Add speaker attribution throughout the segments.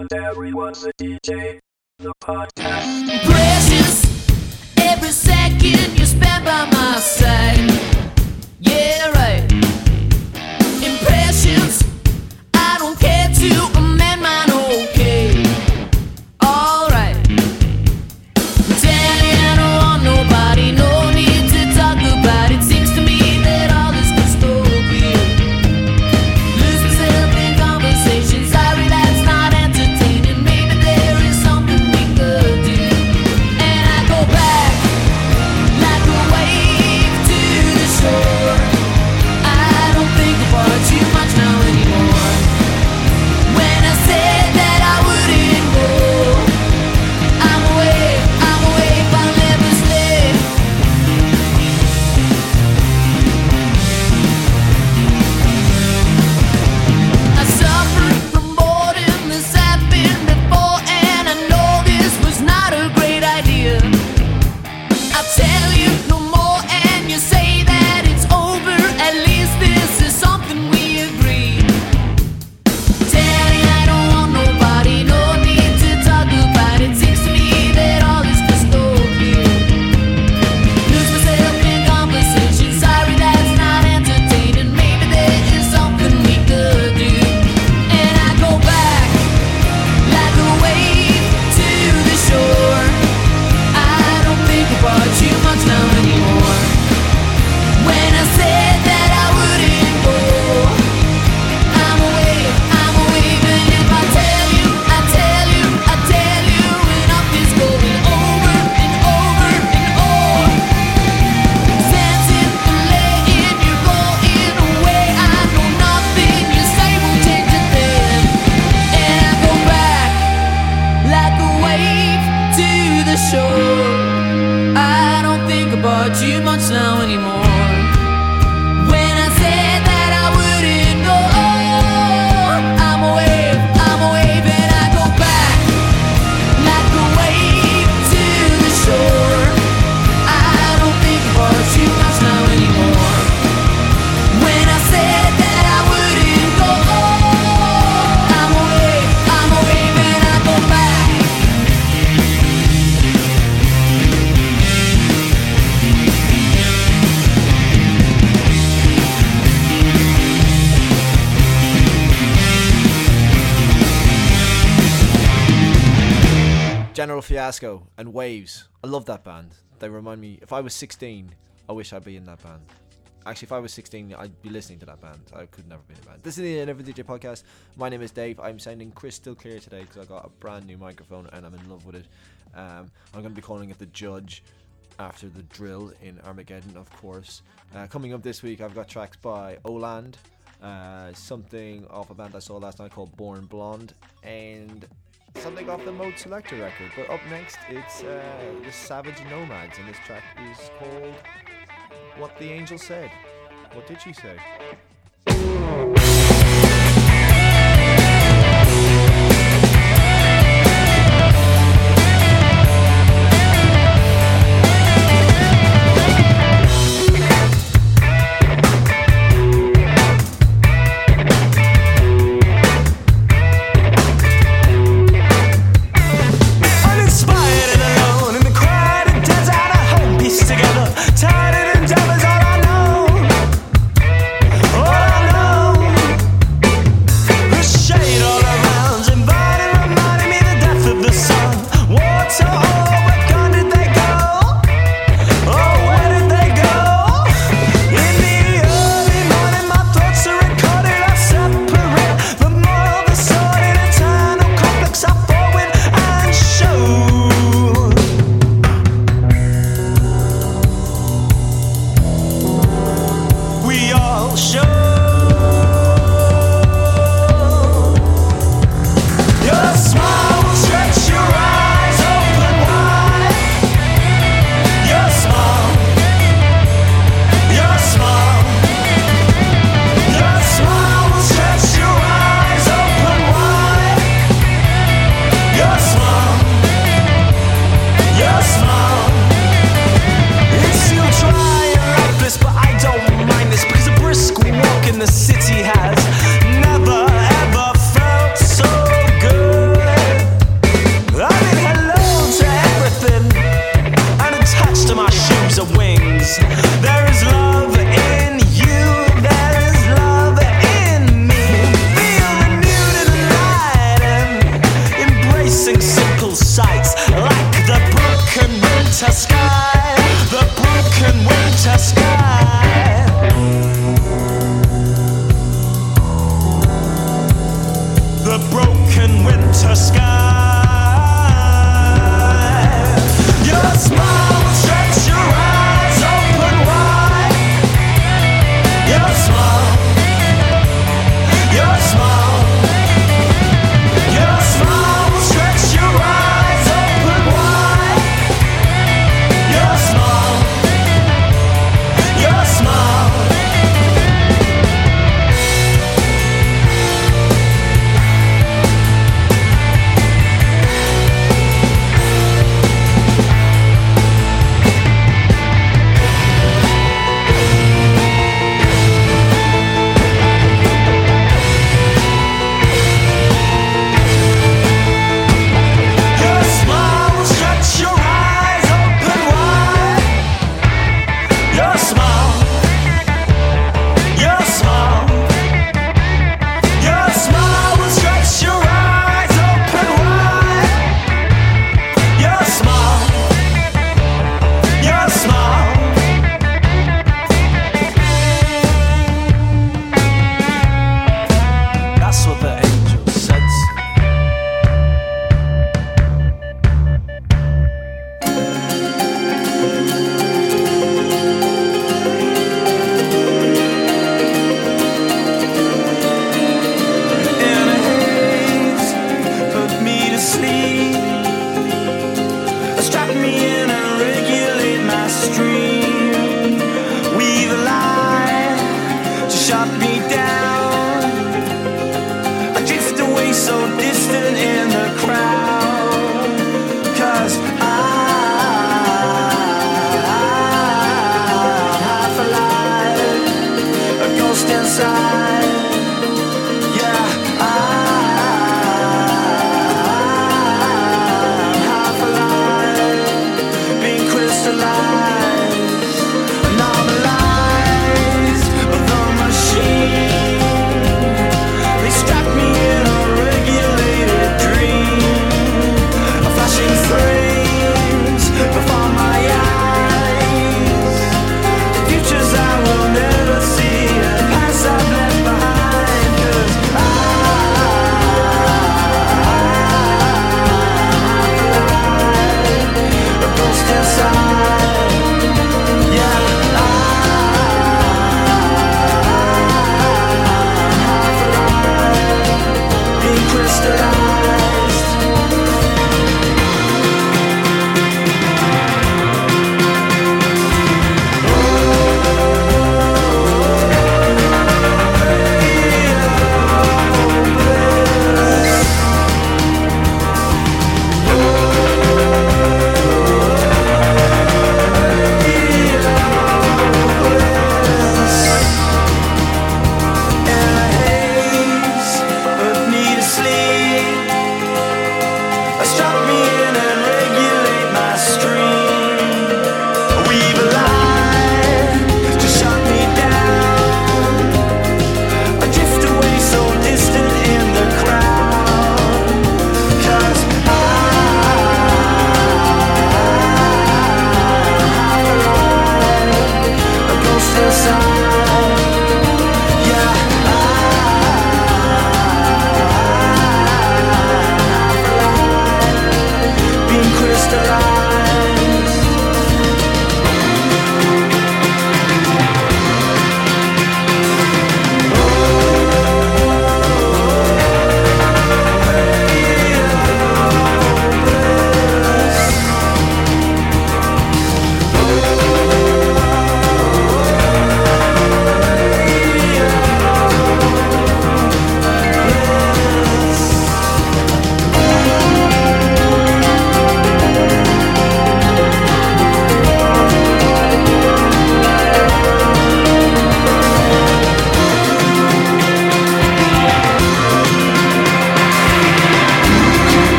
Speaker 1: And everyone's a DJ. The podcast.
Speaker 2: Precious, every second you spend by my side. Yeah, right.
Speaker 3: Fiasco and Waves. I love that band. They remind me. If I was 16, I wish I'd be in that band. Actually, if I was 16, I'd be listening to that band. I could never be in a band. This is the Never DJ podcast. My name is Dave. I'm sounding crystal clear today because I got a brand new microphone and I'm in love with it. Um, I'm going to be calling it the Judge after the drill in Armageddon, of course. Uh, coming up this week, I've got tracks by Oland, uh, something off a band I saw last night called Born Blonde, and something off the Modeselektor record. But up next, it's uh, the Savage Nomads, and this track is called What the Angel Said. What did she say?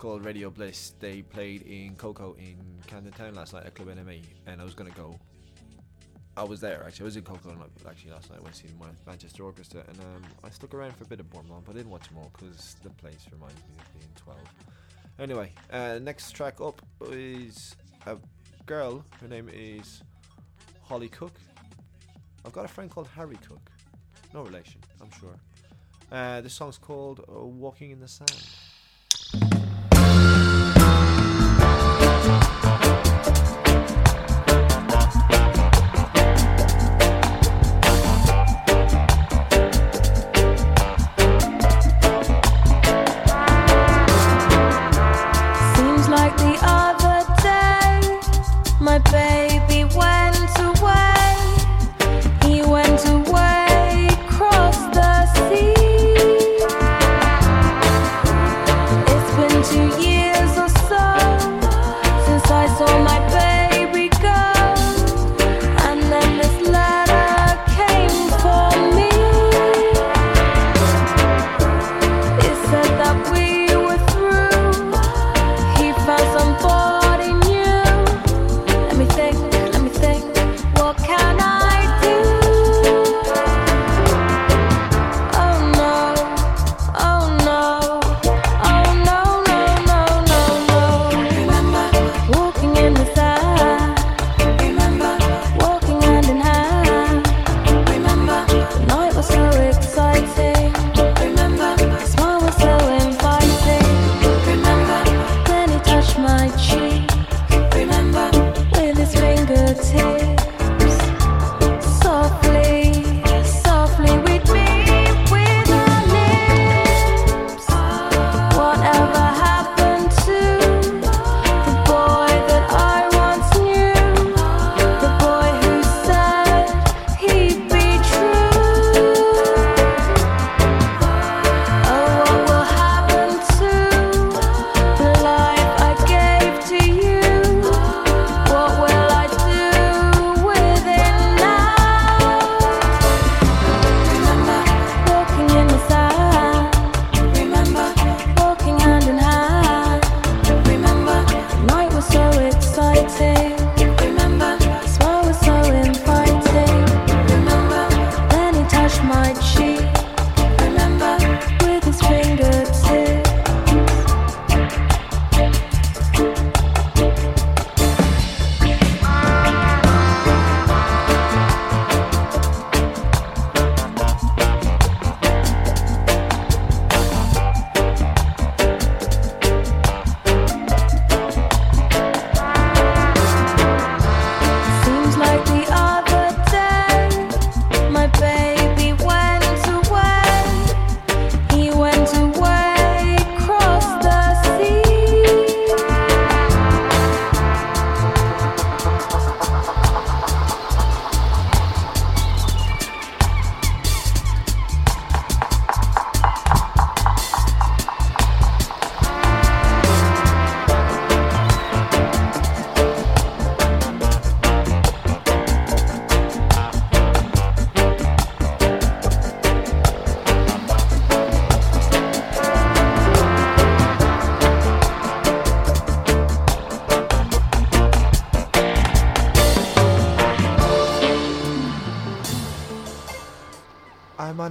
Speaker 3: Called Radio Bliss. They played in Koko in Camden Town last night at Club NME, and I was gonna go. I was there actually. I was in Koko actually last night. I went to see my Manchester Orchestra, and um, I stuck around for a bit of Bournemouth, but I didn't watch more because the place reminds me of being 12. Anyway, uh, next track up is a girl. Her name is Holly Cook. I've got a friend called Harry Cook. No relation, I'm sure. Uh, this song's called uh, Walking in the Sand.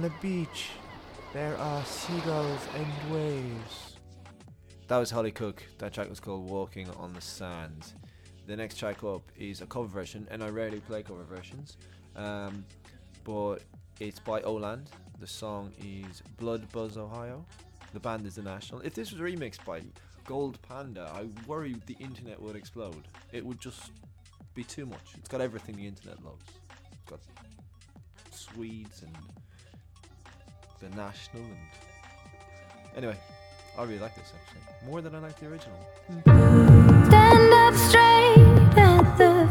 Speaker 3: On a beach. There are seagulls and waves. That was Holly Cook. That track was called Walking on the Sand. The next track up is a cover version, and I rarely play cover versions. Um, but it's by Oland. The song is Blood Buzz Ohio. The band is The National. If this was remixed by Gold Panda, I worry the internet would explode. It would just be too much. It's got everything the internet loves. It's got Swedes and The National and anyway, I really like this actually more than I like the original.
Speaker 4: Stand up straight at the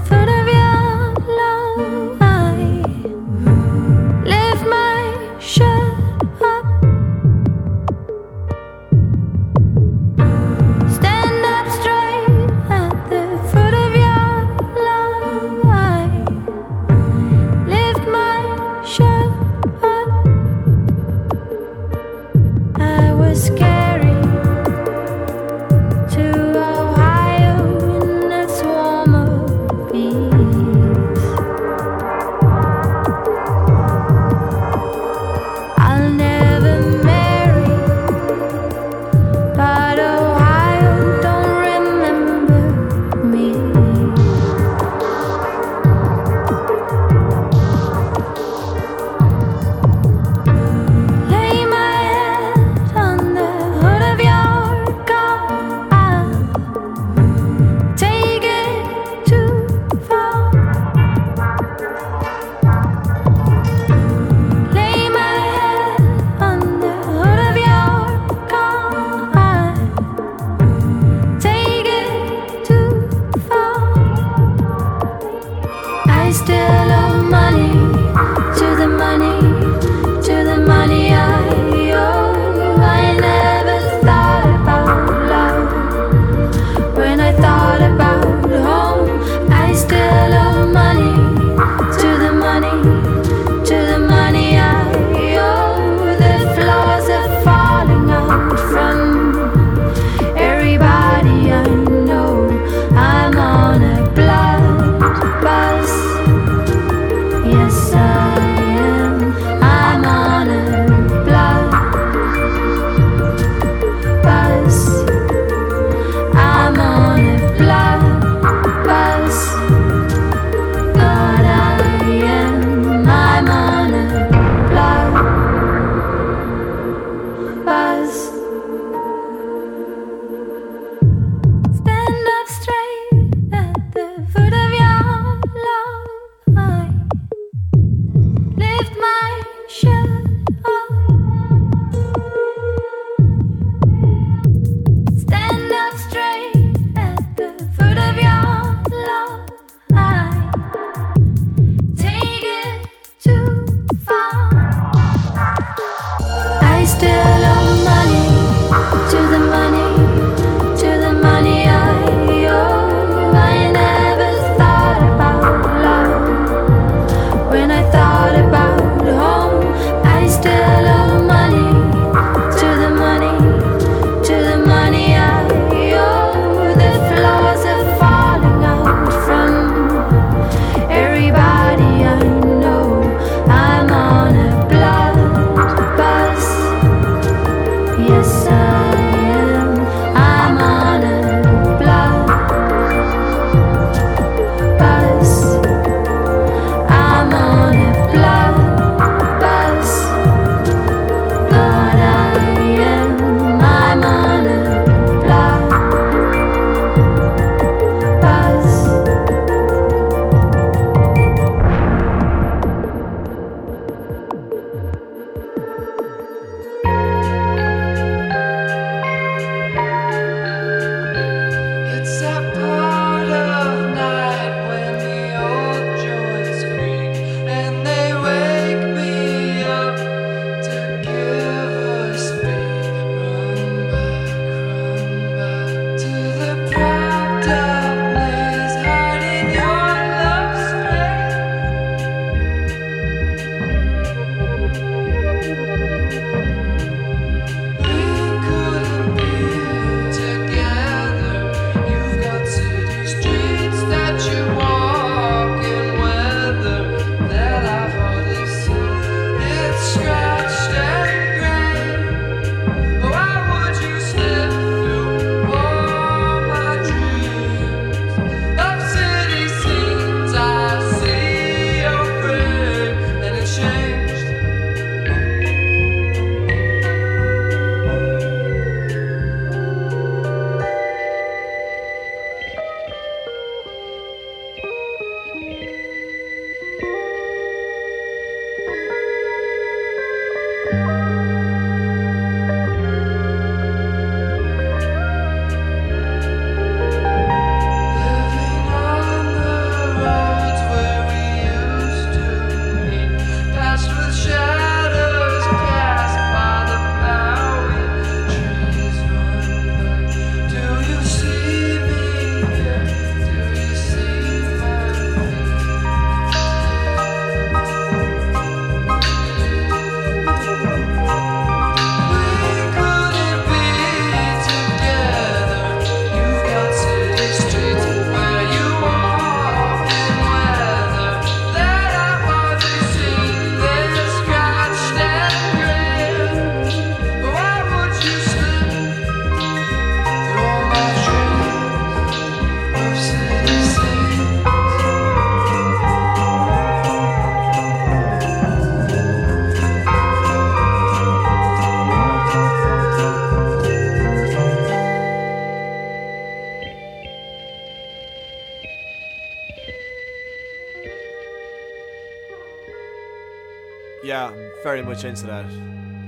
Speaker 3: Much into that.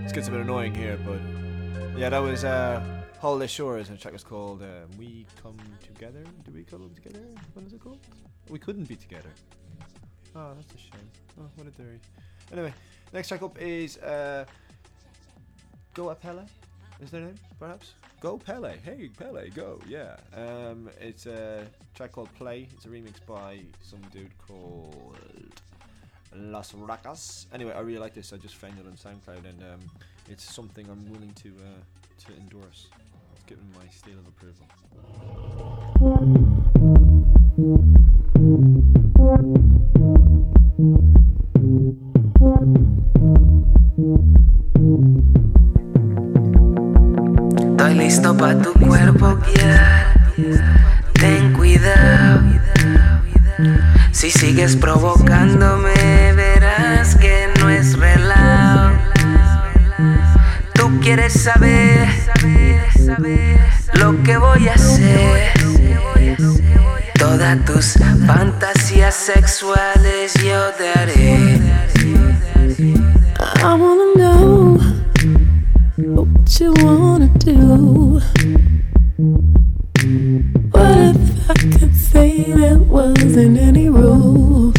Speaker 3: It gets a bit annoying here, but yeah, that was uh, Holiday Shores, and the track was called uh, "We Come Together." Do we come together? What is it called? We couldn't be together. Oh, that's a shame. Oh, what a dirty. Anyway, next track up is uh, Go Pele. Is their name, perhaps? Go Pele. Hey, Pele, go. Yeah. Um, it's a track called Play. It's a remix by some dude called Las Racas. Anyway, I really like this. I just found it on SoundCloud, and um, it's something I'm willing to uh, to endorse. It's given my seal of approval.
Speaker 5: Estoy listo pa' tu cuerpo, guiar. Si sigues provocándome, verás que no es relajo. Tú quieres saber lo que voy a hacer. Todas tus fantasías sexuales yo te haré.
Speaker 6: I wanna know what you wanna do. What if I could say there wasn't any rules?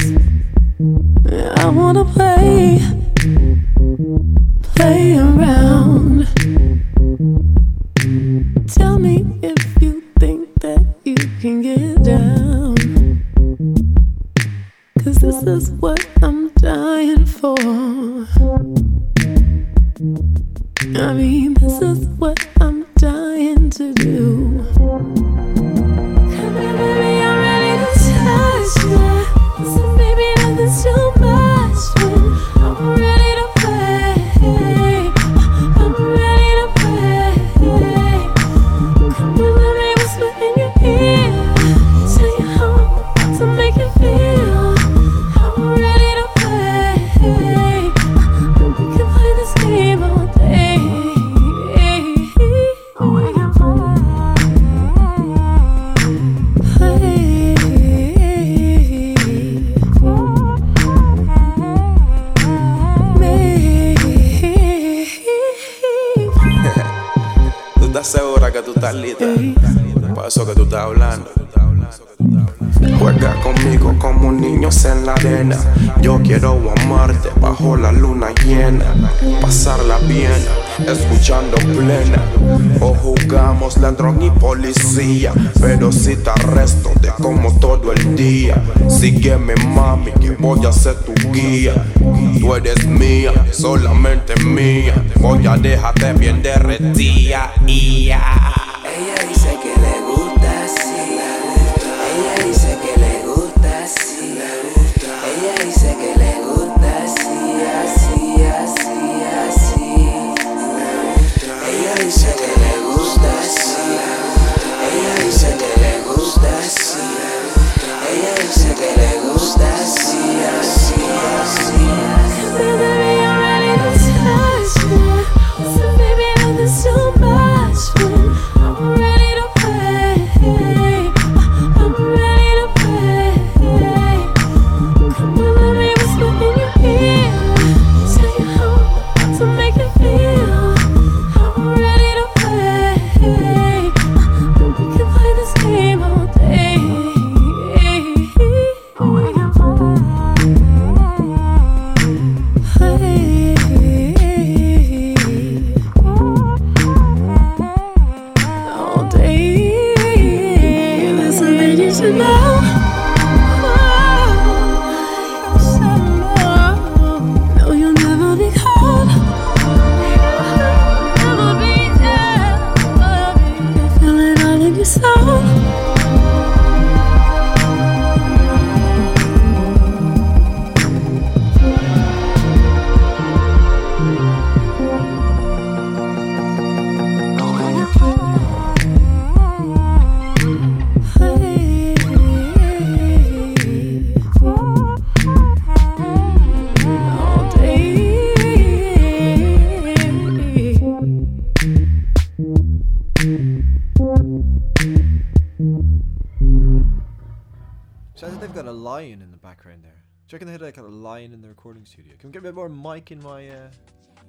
Speaker 7: Que tú estás lista? Para eso que tú estás hablando. Juega conmigo como niños en la arena. Yo quiero amarte bajo la luna llena. Pasarla bien, escuchando plena. O jugamos ladrón y policía. Pero si te arresto, te como todo el día. Sígueme, mami, que voy a ser tu guía. Tú eres mía, solamente mía. Voy a dejarte bien derretida. ia.
Speaker 3: A lion in the background there. you reckon they had like a lion in the recording studio? Can we get a bit more mic in my, uh,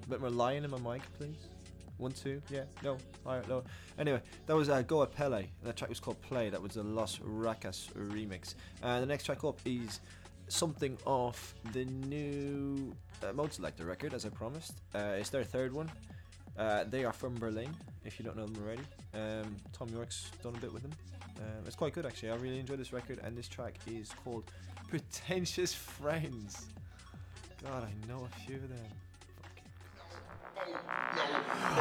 Speaker 3: a bit more lion in my mic, please? One, two, yeah, no, alright, no. Anyway, that was uh, Go a Pele, that track was called Play. That was the Los Racas remix. And the next track up is something off the new uh, Modeselektor record, as I promised. Uh, it's their third one. Uh, they are from Berlin, if you don't know them already. Um, Thom Yorke's done a bit with them. Um, it's quite good actually. I really enjoy this record, and this track is called "Pretentious Friends." God, I know a few of them.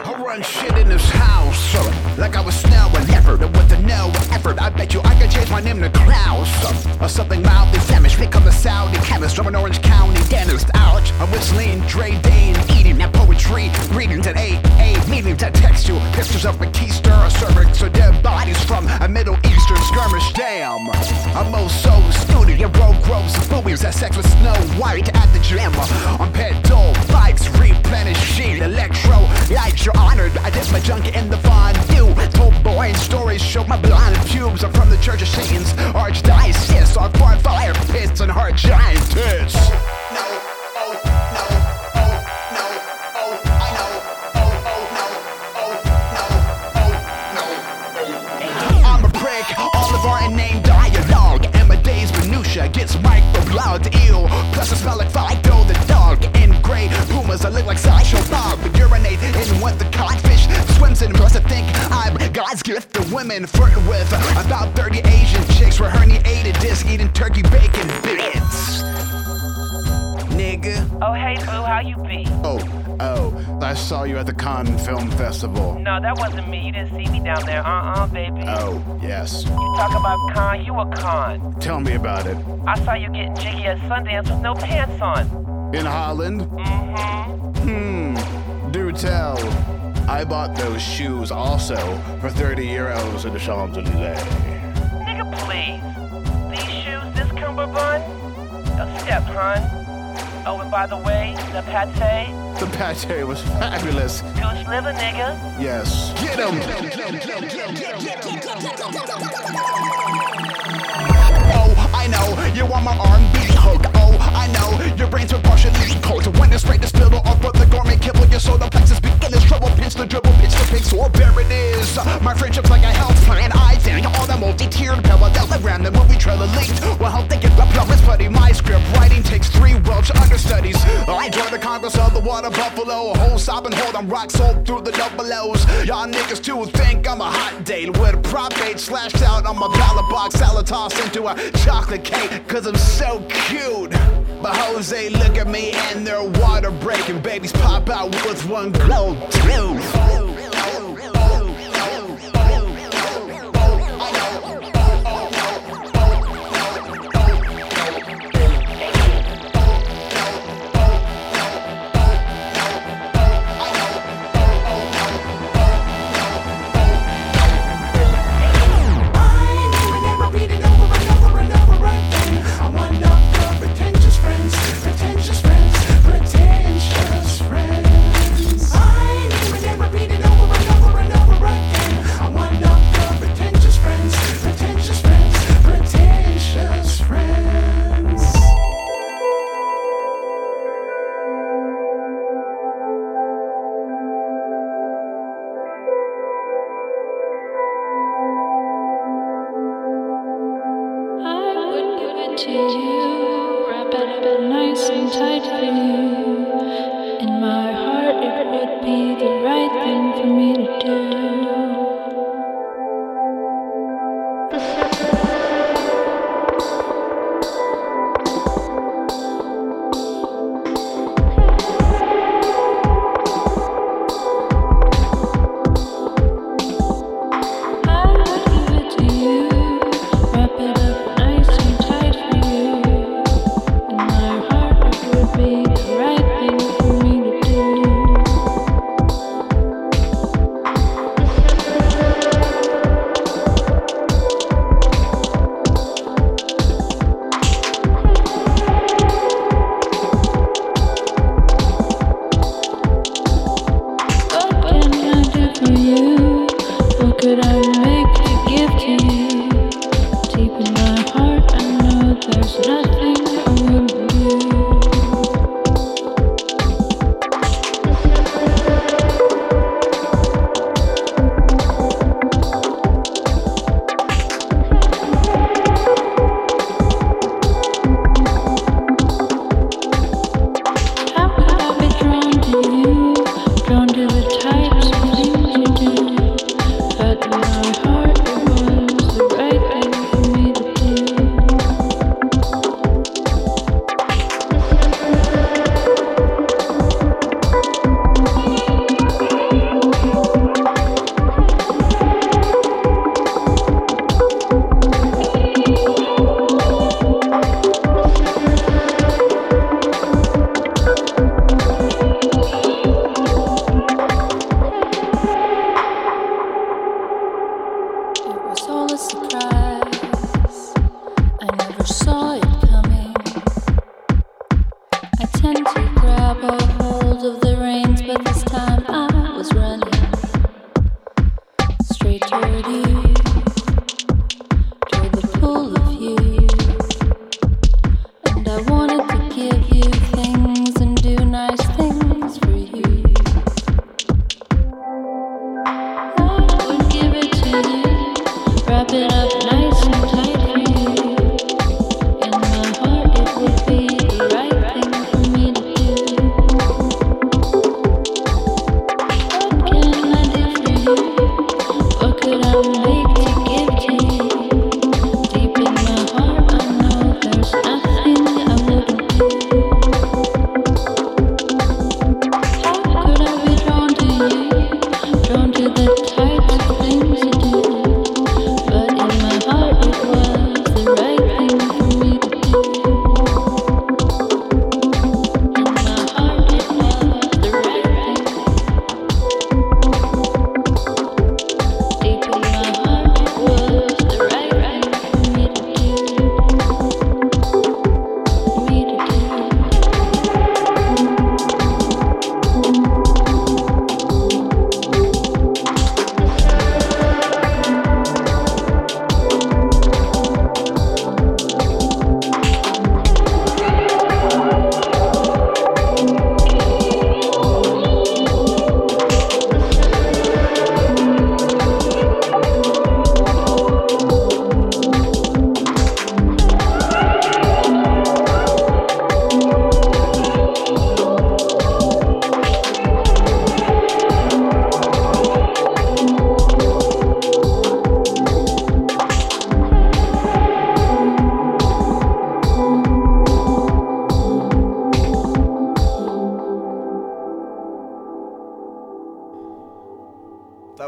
Speaker 8: I run shit in this house uh, like I was now a leopard and with the no effort. I bet you I could change my name to Klaus uh, or something mildly Flemish. Become a Saudi chemist from an Orange County dentist. Ouch! I'm whistling, Dre Dane, eating that poetry. Readings at 8 8 meaning to text you pictures of a keister, a cervix, or dead bodies from a Middle Eastern skirmish. Damn, I'm oh so stupid. You broke groves of boobies. Had sex with Snow White at the gym on pedal bikes, replenish sheet, electro. Yikes, you're honored. I dip my junk in the fondue. Told boring stories, show my blonde pubes. I'm from the Church of Satan's archdiocese. On fire pits and hard giant tits. Day's minutia gets microblogged Ew, plus I smell like Fido the dog In gray. Pumas, I look like Sideshow Bob. But urinate in what the codfish swims in. Plus I think I'm God's gift to women. Flirting with about 30 Asian chicks With herniated disc eating turkey bacon bits. Nigga.
Speaker 9: Oh, hey, boo, how you be?
Speaker 8: Oh, oh, I saw you at the Cannes Film Festival
Speaker 9: No, that wasn't me. You didn't see me down there. Uh-uh, baby.
Speaker 8: Oh, yes.
Speaker 9: You talk about con, you a con.
Speaker 8: Tell me about it.
Speaker 9: I saw you getting jiggy at Sundance with no pants on.
Speaker 8: In Holland?
Speaker 9: Mm-hmm.
Speaker 8: Hmm. Do tell. I bought those shoes also for 30 euros at the Champs Elysees.
Speaker 9: Nigga, please. These shoes, this cummerbund? A step, hun. Oh, and by the way, the pate,
Speaker 8: The pate was fabulous.
Speaker 9: goose liver, nigga.
Speaker 8: Yes. Get him! Oh, I know you want my R&B hook. Oh, I know your brains are partially cold. When it's straight to spittle up with the gourmet kibble, your soda the dribble, pitch the pics, or bear it is. My friendship's like a health plan. I think all the multi-tiered parallelogram, the movie trailer leaked. Well, how they get the plumbers, buddy. My script writing takes three Welsh understudies. I joined the Congress of the Water Buffalo. A whole and hold, I'm rock sold through the double O's. Y'all niggas too think I'm a hot date with a prop eight slashed out on my ballot box. Salad tossed into a chocolate cake, cause I'm so cute. But Jose look at me and they're water breaking. Babies pop out with one glow, too.
Speaker 6: Be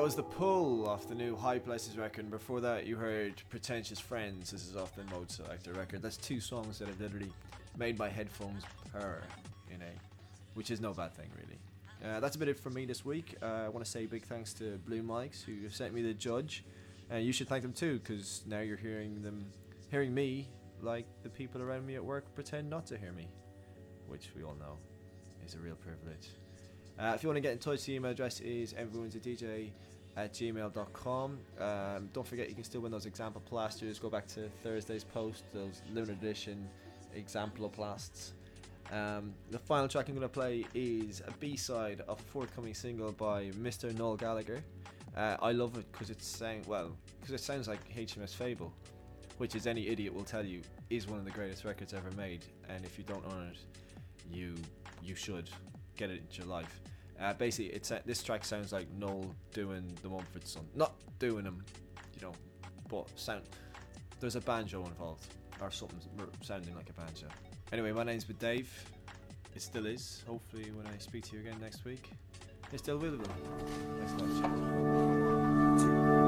Speaker 6: was the
Speaker 3: pull off the new High Places record. Before that, you heard Pretentious Friends. This is off the Modeselektor record. That's two songs that have literally made my headphones purr in a, which is no bad thing really. Uh, that's about it from me this week. Uh, I want to say big thanks to Blue Mics who sent me the judge, and you should thank them too because now you're hearing them, hearing me like the people around me at work pretend not to hear me, which we all know is a real privilege. Uh, if you want to get in touch, the email address is everyone'sadj at gmail.com. Um, don't forget, you can still win those example plasters. Go back to Thursday's post, those Lunar Edition exemploplasts. Um, the final track I'm going to play is a B side of a forthcoming single by Mr. Noel Gallagher. Uh, I love it because it sound well because it sounds like HMS Fable, which, as any idiot will tell you, is one of the greatest records ever made. And if you don't own it, you you should get it into your life. Uh, basically, it's uh, this track sounds like Noel doing the Mumford Son, not doing them, you know, but sound. There's a banjo involved or something sounding like a banjo. Anyway, my name's Dave. It still is. Hopefully, when I speak to you again next week, it still will be. Thanks a lot.